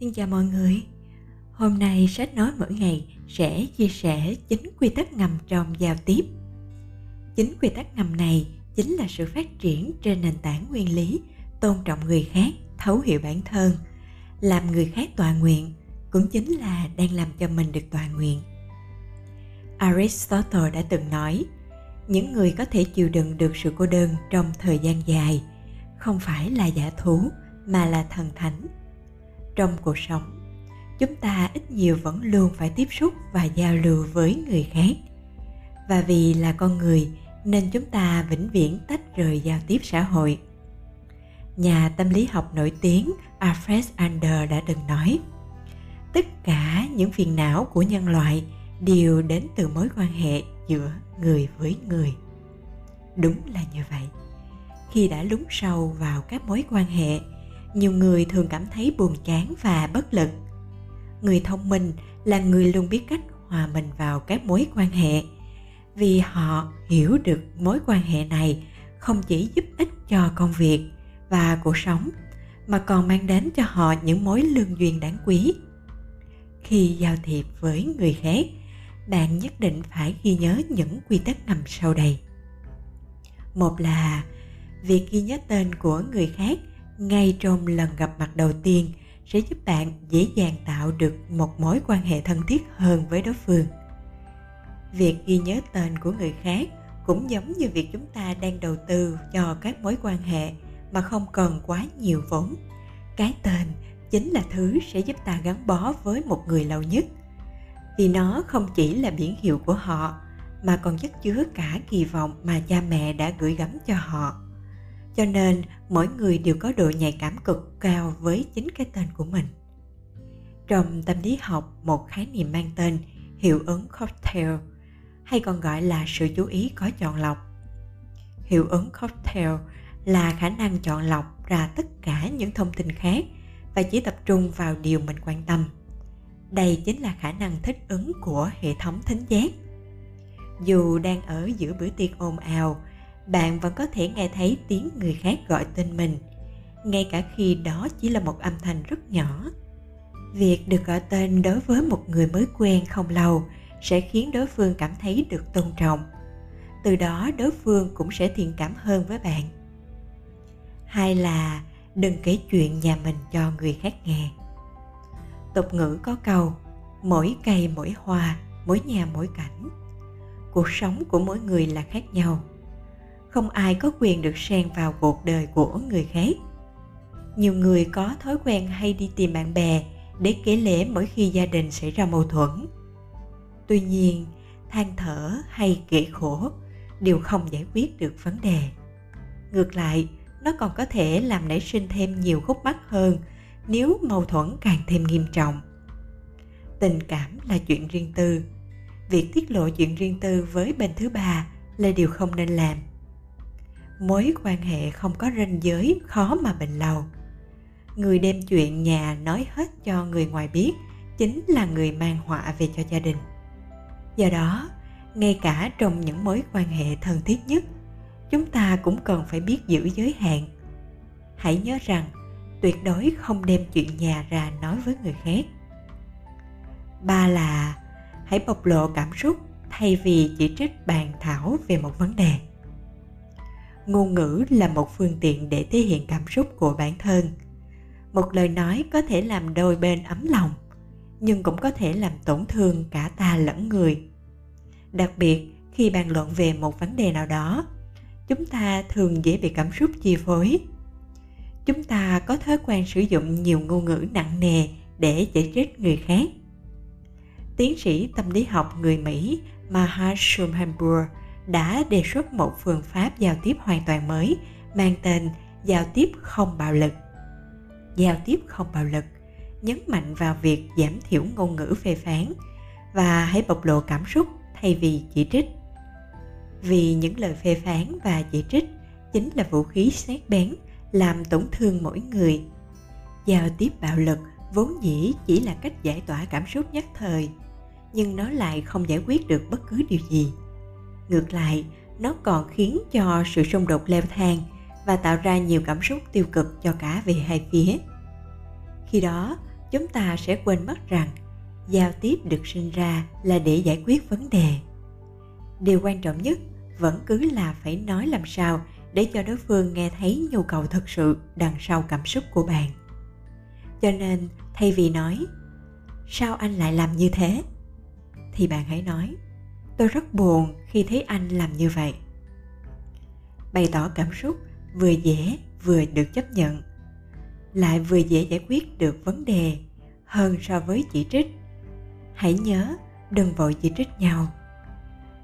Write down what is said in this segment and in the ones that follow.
Xin chào mọi người. Hôm nay sách nói mỗi ngày sẽ chia sẻ chính quy tắc ngầm trong giao tiếp. Chính quy tắc ngầm này chính là sự phát triển trên nền tảng nguyên lý tôn trọng người khác, thấu hiểu bản thân, làm người khác tòa nguyện cũng chính là đang làm cho mình được tòa nguyện. Aristotle đã từng nói, những người có thể chịu đựng được sự cô đơn trong thời gian dài không phải là giả thú, mà là thần thánh. Trong cuộc sống, chúng ta ít nhiều vẫn luôn phải tiếp xúc và giao lưu với người khác. Và vì là con người, nên chúng ta vĩnh viễn tách rời giao tiếp xã hội. Nhà tâm lý học nổi tiếng alfred ander đã từng nói, tất cả những phiền não của nhân loại đều đến từ mối quan hệ giữa người với người. Đúng là như vậy khi đã lún sâu vào các mối quan hệ, nhiều người thường cảm thấy buồn chán và bất lực. Người thông minh là người luôn biết cách hòa mình vào các mối quan hệ, vì họ hiểu được mối quan hệ này không chỉ giúp ích cho công việc và cuộc sống, mà còn mang đến cho họ những mối lương duyên đáng quý. Khi giao thiệp với người khác, bạn nhất định phải ghi nhớ những quy tắc ngầm sau đây. Một là việc ghi nhớ tên của người khác ngay trong lần gặp mặt đầu tiên sẽ giúp bạn dễ dàng tạo được một mối quan hệ thân thiết hơn với đối phương. Việc ghi nhớ tên của người khác cũng giống như việc chúng ta đang đầu tư cho các mối quan hệ mà không cần quá nhiều vốn. Cái tên chính là thứ sẽ giúp ta gắn bó với một người lâu nhất. Vì nó không chỉ là biển hiệu của họ, mà còn chất chứa cả kỳ vọng mà cha mẹ đã gửi gắm cho họ cho nên, mỗi người đều có độ nhạy cảm cực cao với chính cái tên của mình. Trong tâm lý học, một khái niệm mang tên hiệu ứng cocktail, hay còn gọi là sự chú ý có chọn lọc. Hiệu ứng cocktail là khả năng chọn lọc ra tất cả những thông tin khác và chỉ tập trung vào điều mình quan tâm. Đây chính là khả năng thích ứng của hệ thống thính giác. Dù đang ở giữa bữa tiệc ồn ào bạn vẫn có thể nghe thấy tiếng người khác gọi tên mình, ngay cả khi đó chỉ là một âm thanh rất nhỏ. Việc được gọi tên đối với một người mới quen không lâu sẽ khiến đối phương cảm thấy được tôn trọng. Từ đó, đối phương cũng sẽ thiện cảm hơn với bạn. Hai là đừng kể chuyện nhà mình cho người khác nghe. Tục ngữ có câu, mỗi cây mỗi hoa, mỗi nhà mỗi cảnh. Cuộc sống của mỗi người là khác nhau không ai có quyền được xen vào cuộc đời của người khác. Nhiều người có thói quen hay đi tìm bạn bè để kể lể mỗi khi gia đình xảy ra mâu thuẫn. Tuy nhiên, than thở hay kể khổ đều không giải quyết được vấn đề. Ngược lại, nó còn có thể làm nảy sinh thêm nhiều khúc mắc hơn nếu mâu thuẫn càng thêm nghiêm trọng. Tình cảm là chuyện riêng tư. Việc tiết lộ chuyện riêng tư với bên thứ ba là điều không nên làm mối quan hệ không có ranh giới, khó mà bền lâu. Người đem chuyện nhà nói hết cho người ngoài biết, chính là người mang họa về cho gia đình. Do đó, ngay cả trong những mối quan hệ thân thiết nhất, chúng ta cũng cần phải biết giữ giới hạn. Hãy nhớ rằng, tuyệt đối không đem chuyện nhà ra nói với người khác. Ba là, hãy bộc lộ cảm xúc thay vì chỉ trích bàn thảo về một vấn đề ngôn ngữ là một phương tiện để thể hiện cảm xúc của bản thân. Một lời nói có thể làm đôi bên ấm lòng, nhưng cũng có thể làm tổn thương cả ta lẫn người. Đặc biệt, khi bàn luận về một vấn đề nào đó, chúng ta thường dễ bị cảm xúc chi phối. Chúng ta có thói quen sử dụng nhiều ngôn ngữ nặng nề để chỉ trích người khác. Tiến sĩ tâm lý học người mỹ maha schumhamburg đã đề xuất một phương pháp giao tiếp hoàn toàn mới, mang tên giao tiếp không bạo lực. Giao tiếp không bạo lực nhấn mạnh vào việc giảm thiểu ngôn ngữ phê phán và hãy bộc lộ cảm xúc thay vì chỉ trích. Vì những lời phê phán và chỉ trích chính là vũ khí sát bén, làm tổn thương mỗi người. Giao tiếp bạo lực vốn dĩ chỉ là cách giải tỏa cảm xúc nhất thời, nhưng nó lại không giải quyết được bất cứ điều gì ngược lại, nó còn khiến cho sự xung đột leo thang và tạo ra nhiều cảm xúc tiêu cực cho cả về hai phía. Khi đó, chúng ta sẽ quên mất rằng giao tiếp được sinh ra là để giải quyết vấn đề. Điều quan trọng nhất vẫn cứ là phải nói làm sao để cho đối phương nghe thấy nhu cầu thực sự đằng sau cảm xúc của bạn. Cho nên, thay vì nói, sao anh lại làm như thế? thì bạn hãy nói tôi rất buồn khi thấy anh làm như vậy. Bày tỏ cảm xúc vừa dễ vừa được chấp nhận, lại vừa dễ giải quyết được vấn đề hơn so với chỉ trích. Hãy nhớ đừng vội chỉ trích nhau.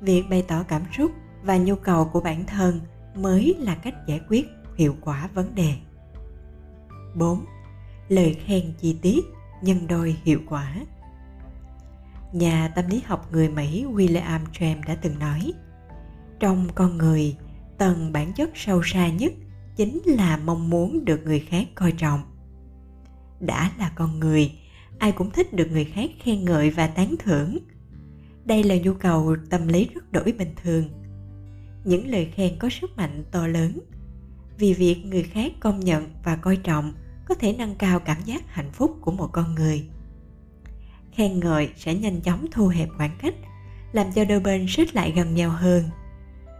Việc bày tỏ cảm xúc và nhu cầu của bản thân mới là cách giải quyết hiệu quả vấn đề. 4. Lời khen chi tiết, nhân đôi hiệu quả. Nhà tâm lý học người Mỹ William James đã từng nói Trong con người, tầng bản chất sâu xa nhất chính là mong muốn được người khác coi trọng. Đã là con người, ai cũng thích được người khác khen ngợi và tán thưởng. Đây là nhu cầu tâm lý rất đổi bình thường. Những lời khen có sức mạnh to lớn vì việc người khác công nhận và coi trọng có thể nâng cao cảm giác hạnh phúc của một con người khen ngợi sẽ nhanh chóng thu hẹp khoảng cách, làm cho đôi bên xích lại gần nhau hơn.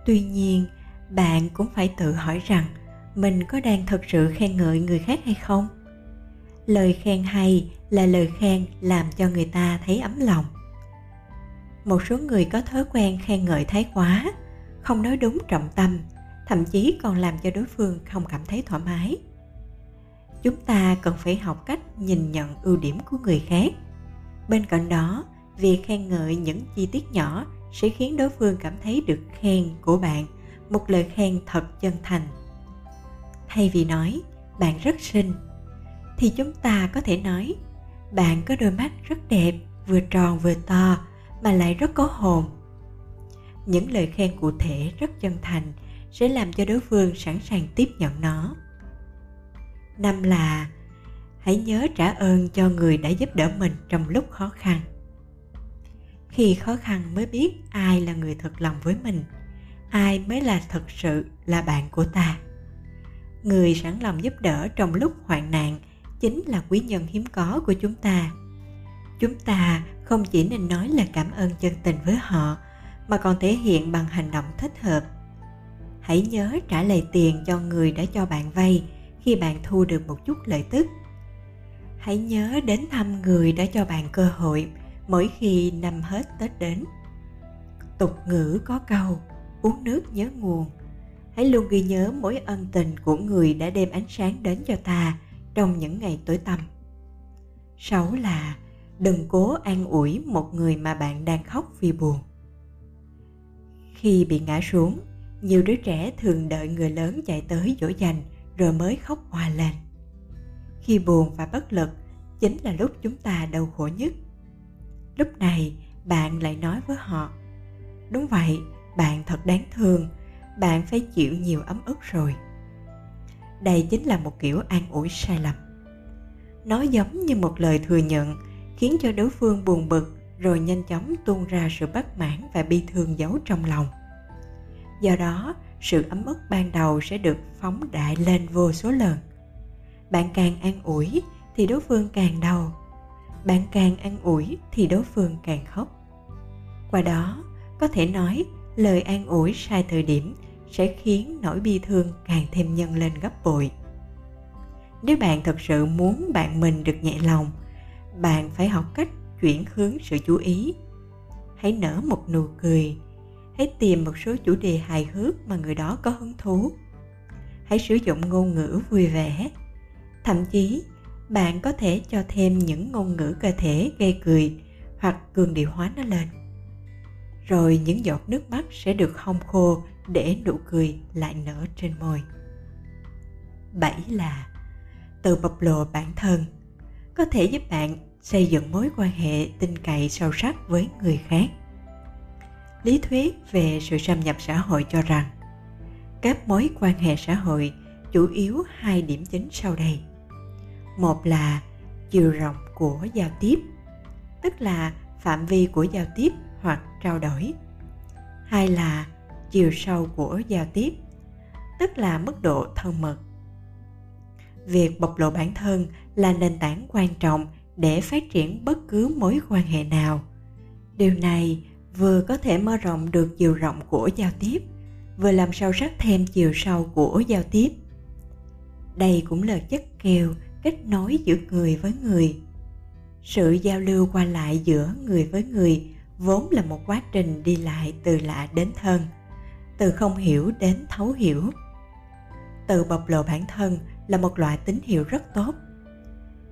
Tuy nhiên, bạn cũng phải tự hỏi rằng mình có đang thật sự khen ngợi người khác hay không? Lời khen hay là lời khen làm cho người ta thấy ấm lòng. Một số người có thói quen khen ngợi thái quá, không nói đúng trọng tâm, thậm chí còn làm cho đối phương không cảm thấy thoải mái. Chúng ta cần phải học cách nhìn nhận ưu điểm của người khác bên cạnh đó, việc khen ngợi những chi tiết nhỏ sẽ khiến đối phương cảm thấy được khen của bạn, một lời khen thật chân thành. Thay vì nói, bạn rất xinh, thì chúng ta có thể nói, bạn có đôi mắt rất đẹp, vừa tròn vừa to, mà lại rất có hồn. Những lời khen cụ thể rất chân thành sẽ làm cho đối phương sẵn sàng tiếp nhận nó. Năm là hãy nhớ trả ơn cho người đã giúp đỡ mình trong lúc khó khăn. Khi khó khăn mới biết ai là người thật lòng với mình, ai mới là thật sự là bạn của ta. Người sẵn lòng giúp đỡ trong lúc hoạn nạn chính là quý nhân hiếm có của chúng ta. Chúng ta không chỉ nên nói là cảm ơn chân tình với họ, mà còn thể hiện bằng hành động thích hợp. Hãy nhớ trả lại tiền cho người đã cho bạn vay khi bạn thu được một chút lợi tức hãy nhớ đến thăm người đã cho bạn cơ hội mỗi khi năm hết tết đến. Tục ngữ có câu, uống nước nhớ nguồn. Hãy luôn ghi nhớ mối ân tình của người đã đem ánh sáng đến cho ta trong những ngày tối tăm. Sáu là, đừng cố an ủi một người mà bạn đang khóc vì buồn. Khi bị ngã xuống, nhiều đứa trẻ thường đợi người lớn chạy tới dỗ dành rồi mới khóc hòa lên khi buồn và bất lực chính là lúc chúng ta đau khổ nhất. Lúc này, bạn lại nói với họ, đúng vậy, bạn thật đáng thương, bạn phải chịu nhiều ấm ức rồi. Đây chính là một kiểu an ủi sai lầm. Nó giống như một lời thừa nhận khiến cho đối phương buồn bực rồi nhanh chóng tuôn ra sự bất mãn và bi thương giấu trong lòng. Do đó, sự ấm ức ban đầu sẽ được phóng đại lên vô số lần bạn càng an ủi thì đối phương càng đau. Bạn càng an ủi thì đối phương càng khóc. Qua đó, có thể nói lời an ủi sai thời điểm sẽ khiến nỗi bi thương càng thêm nhân lên gấp bội. Nếu bạn thật sự muốn bạn mình được nhẹ lòng, bạn phải học cách chuyển hướng sự chú ý. Hãy nở một nụ cười, hãy tìm một số chủ đề hài hước mà người đó có hứng thú. Hãy sử dụng ngôn ngữ vui vẻ thậm chí bạn có thể cho thêm những ngôn ngữ cơ thể gây cười hoặc cường điệu hóa nó lên. Rồi những giọt nước mắt sẽ được hong khô để nụ cười lại nở trên môi. Bảy là, tự bộc lộ bản thân, có thể giúp bạn xây dựng mối quan hệ tin cậy sâu sắc với người khác. Lý thuyết về sự xâm nhập xã hội cho rằng, các mối quan hệ xã hội chủ yếu hai điểm chính sau đây một là chiều rộng của giao tiếp, tức là phạm vi của giao tiếp hoặc trao đổi. Hai là chiều sâu của giao tiếp, tức là mức độ thân mật. Việc bộc lộ bản thân là nền tảng quan trọng để phát triển bất cứ mối quan hệ nào. Điều này vừa có thể mở rộng được chiều rộng của giao tiếp, vừa làm sâu sắc thêm chiều sâu của giao tiếp. Đây cũng là chất kèo kết nối giữa người với người. Sự giao lưu qua lại giữa người với người vốn là một quá trình đi lại từ lạ đến thân, từ không hiểu đến thấu hiểu. Tự bộc lộ bản thân là một loại tín hiệu rất tốt.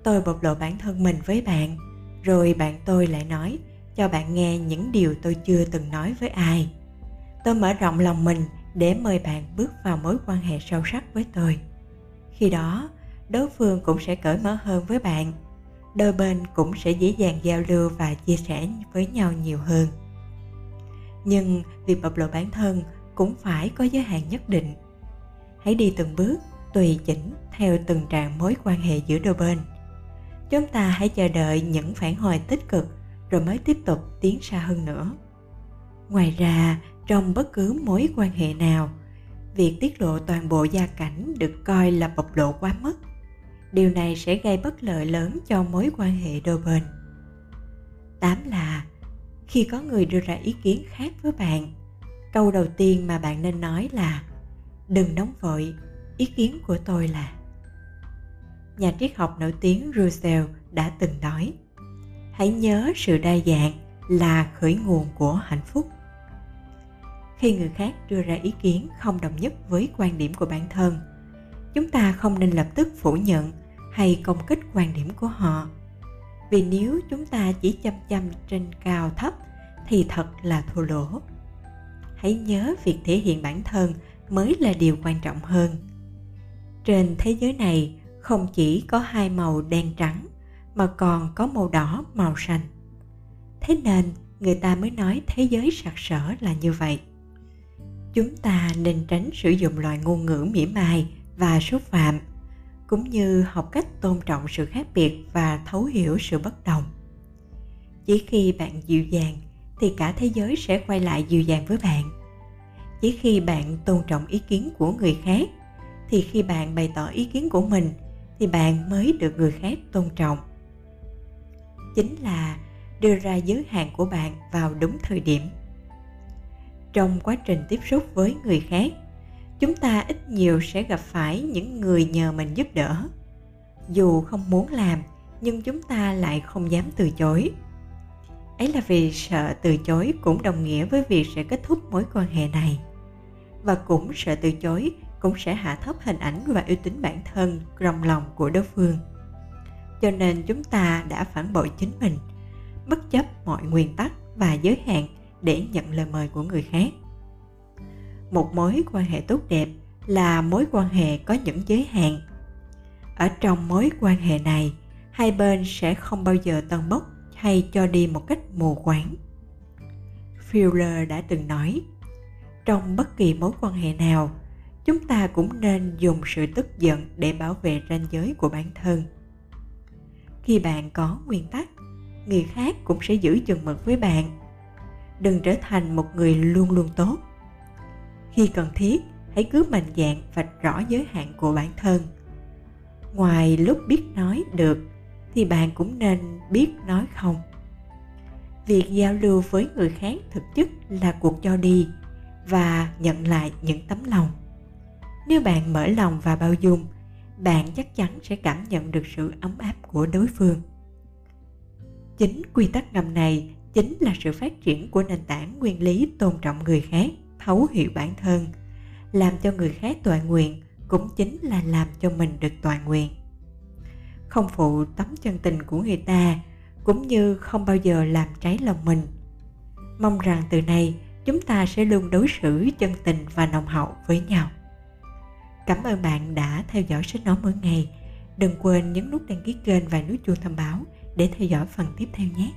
Tôi bộc lộ bản thân mình với bạn, rồi bạn tôi lại nói, cho bạn nghe những điều tôi chưa từng nói với ai. Tôi mở rộng lòng mình để mời bạn bước vào mối quan hệ sâu sắc với tôi. Khi đó đối phương cũng sẽ cởi mở hơn với bạn. Đôi bên cũng sẽ dễ dàng giao lưu và chia sẻ với nhau nhiều hơn. Nhưng việc bộc lộ bản thân cũng phải có giới hạn nhất định. Hãy đi từng bước, tùy chỉnh, theo từng trạng mối quan hệ giữa đôi bên. Chúng ta hãy chờ đợi những phản hồi tích cực, rồi mới tiếp tục tiến xa hơn nữa. Ngoài ra, trong bất cứ mối quan hệ nào, việc tiết lộ toàn bộ gia cảnh được coi là bộc lộ quá mức điều này sẽ gây bất lợi lớn cho mối quan hệ đôi bên. Tám là, khi có người đưa ra ý kiến khác với bạn, câu đầu tiên mà bạn nên nói là, đừng nóng vội, ý kiến của tôi là. Nhà triết học nổi tiếng Russell đã từng nói, hãy nhớ sự đa dạng là khởi nguồn của hạnh phúc. Khi người khác đưa ra ý kiến không đồng nhất với quan điểm của bản thân chúng ta không nên lập tức phủ nhận hay công kích quan điểm của họ. Vì nếu chúng ta chỉ chăm chăm trên cao thấp, thì thật là thua lỗ. Hãy nhớ việc thể hiện bản thân mới là điều quan trọng hơn. Trên thế giới này, không chỉ có hai màu đen trắng, mà còn có màu đỏ, màu xanh. Thế nên, người ta mới nói thế giới sặc sỡ là như vậy. Chúng ta nên tránh sử dụng loại ngôn ngữ mỉa mai và xúc phạm, cũng như học cách tôn trọng sự khác biệt và thấu hiểu sự bất đồng. Chỉ khi bạn dịu dàng thì cả thế giới sẽ quay lại dịu dàng với bạn. Chỉ khi bạn tôn trọng ý kiến của người khác thì khi bạn bày tỏ ý kiến của mình thì bạn mới được người khác tôn trọng. Chính là đưa ra giới hạn của bạn vào đúng thời điểm. Trong quá trình tiếp xúc với người khác chúng ta ít nhiều sẽ gặp phải những người nhờ mình giúp đỡ. Dù không muốn làm, nhưng chúng ta lại không dám từ chối. Ấy là vì sợ từ chối cũng đồng nghĩa với việc sẽ kết thúc mối quan hệ này. Và cũng sợ từ chối cũng sẽ hạ thấp hình ảnh và uy tín bản thân trong lòng của đối phương. Cho nên chúng ta đã phản bội chính mình, bất chấp mọi nguyên tắc và giới hạn để nhận lời mời của người khác một mối quan hệ tốt đẹp là mối quan hệ có những giới hạn. Ở trong mối quan hệ này, hai bên sẽ không bao giờ tân bốc hay cho đi một cách mù quáng. Fuller đã từng nói, trong bất kỳ mối quan hệ nào, chúng ta cũng nên dùng sự tức giận để bảo vệ ranh giới của bản thân. Khi bạn có nguyên tắc, người khác cũng sẽ giữ chừng mực với bạn. Đừng trở thành một người luôn luôn tốt khi cần thiết, hãy cứ mạnh dạn vạch rõ giới hạn của bản thân. Ngoài lúc biết nói được, thì bạn cũng nên biết nói không. Việc giao lưu với người khác thực chất là cuộc cho đi và nhận lại những tấm lòng. Nếu bạn mở lòng và bao dung, bạn chắc chắn sẽ cảm nhận được sự ấm áp của đối phương. Chính quy tắc ngầm này chính là sự phát triển của nền tảng nguyên lý tôn trọng người khác thấu hiểu bản thân. Làm cho người khác tọa nguyện cũng chính là làm cho mình được tọa nguyện. Không phụ tấm chân tình của người ta cũng như không bao giờ làm trái lòng mình. Mong rằng từ nay chúng ta sẽ luôn đối xử chân tình và nồng hậu với nhau. Cảm ơn bạn đã theo dõi sách nói mỗi ngày. Đừng quên nhấn nút đăng ký kênh và nút chuông thông báo để theo dõi phần tiếp theo nhé.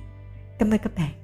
Cảm ơn các bạn.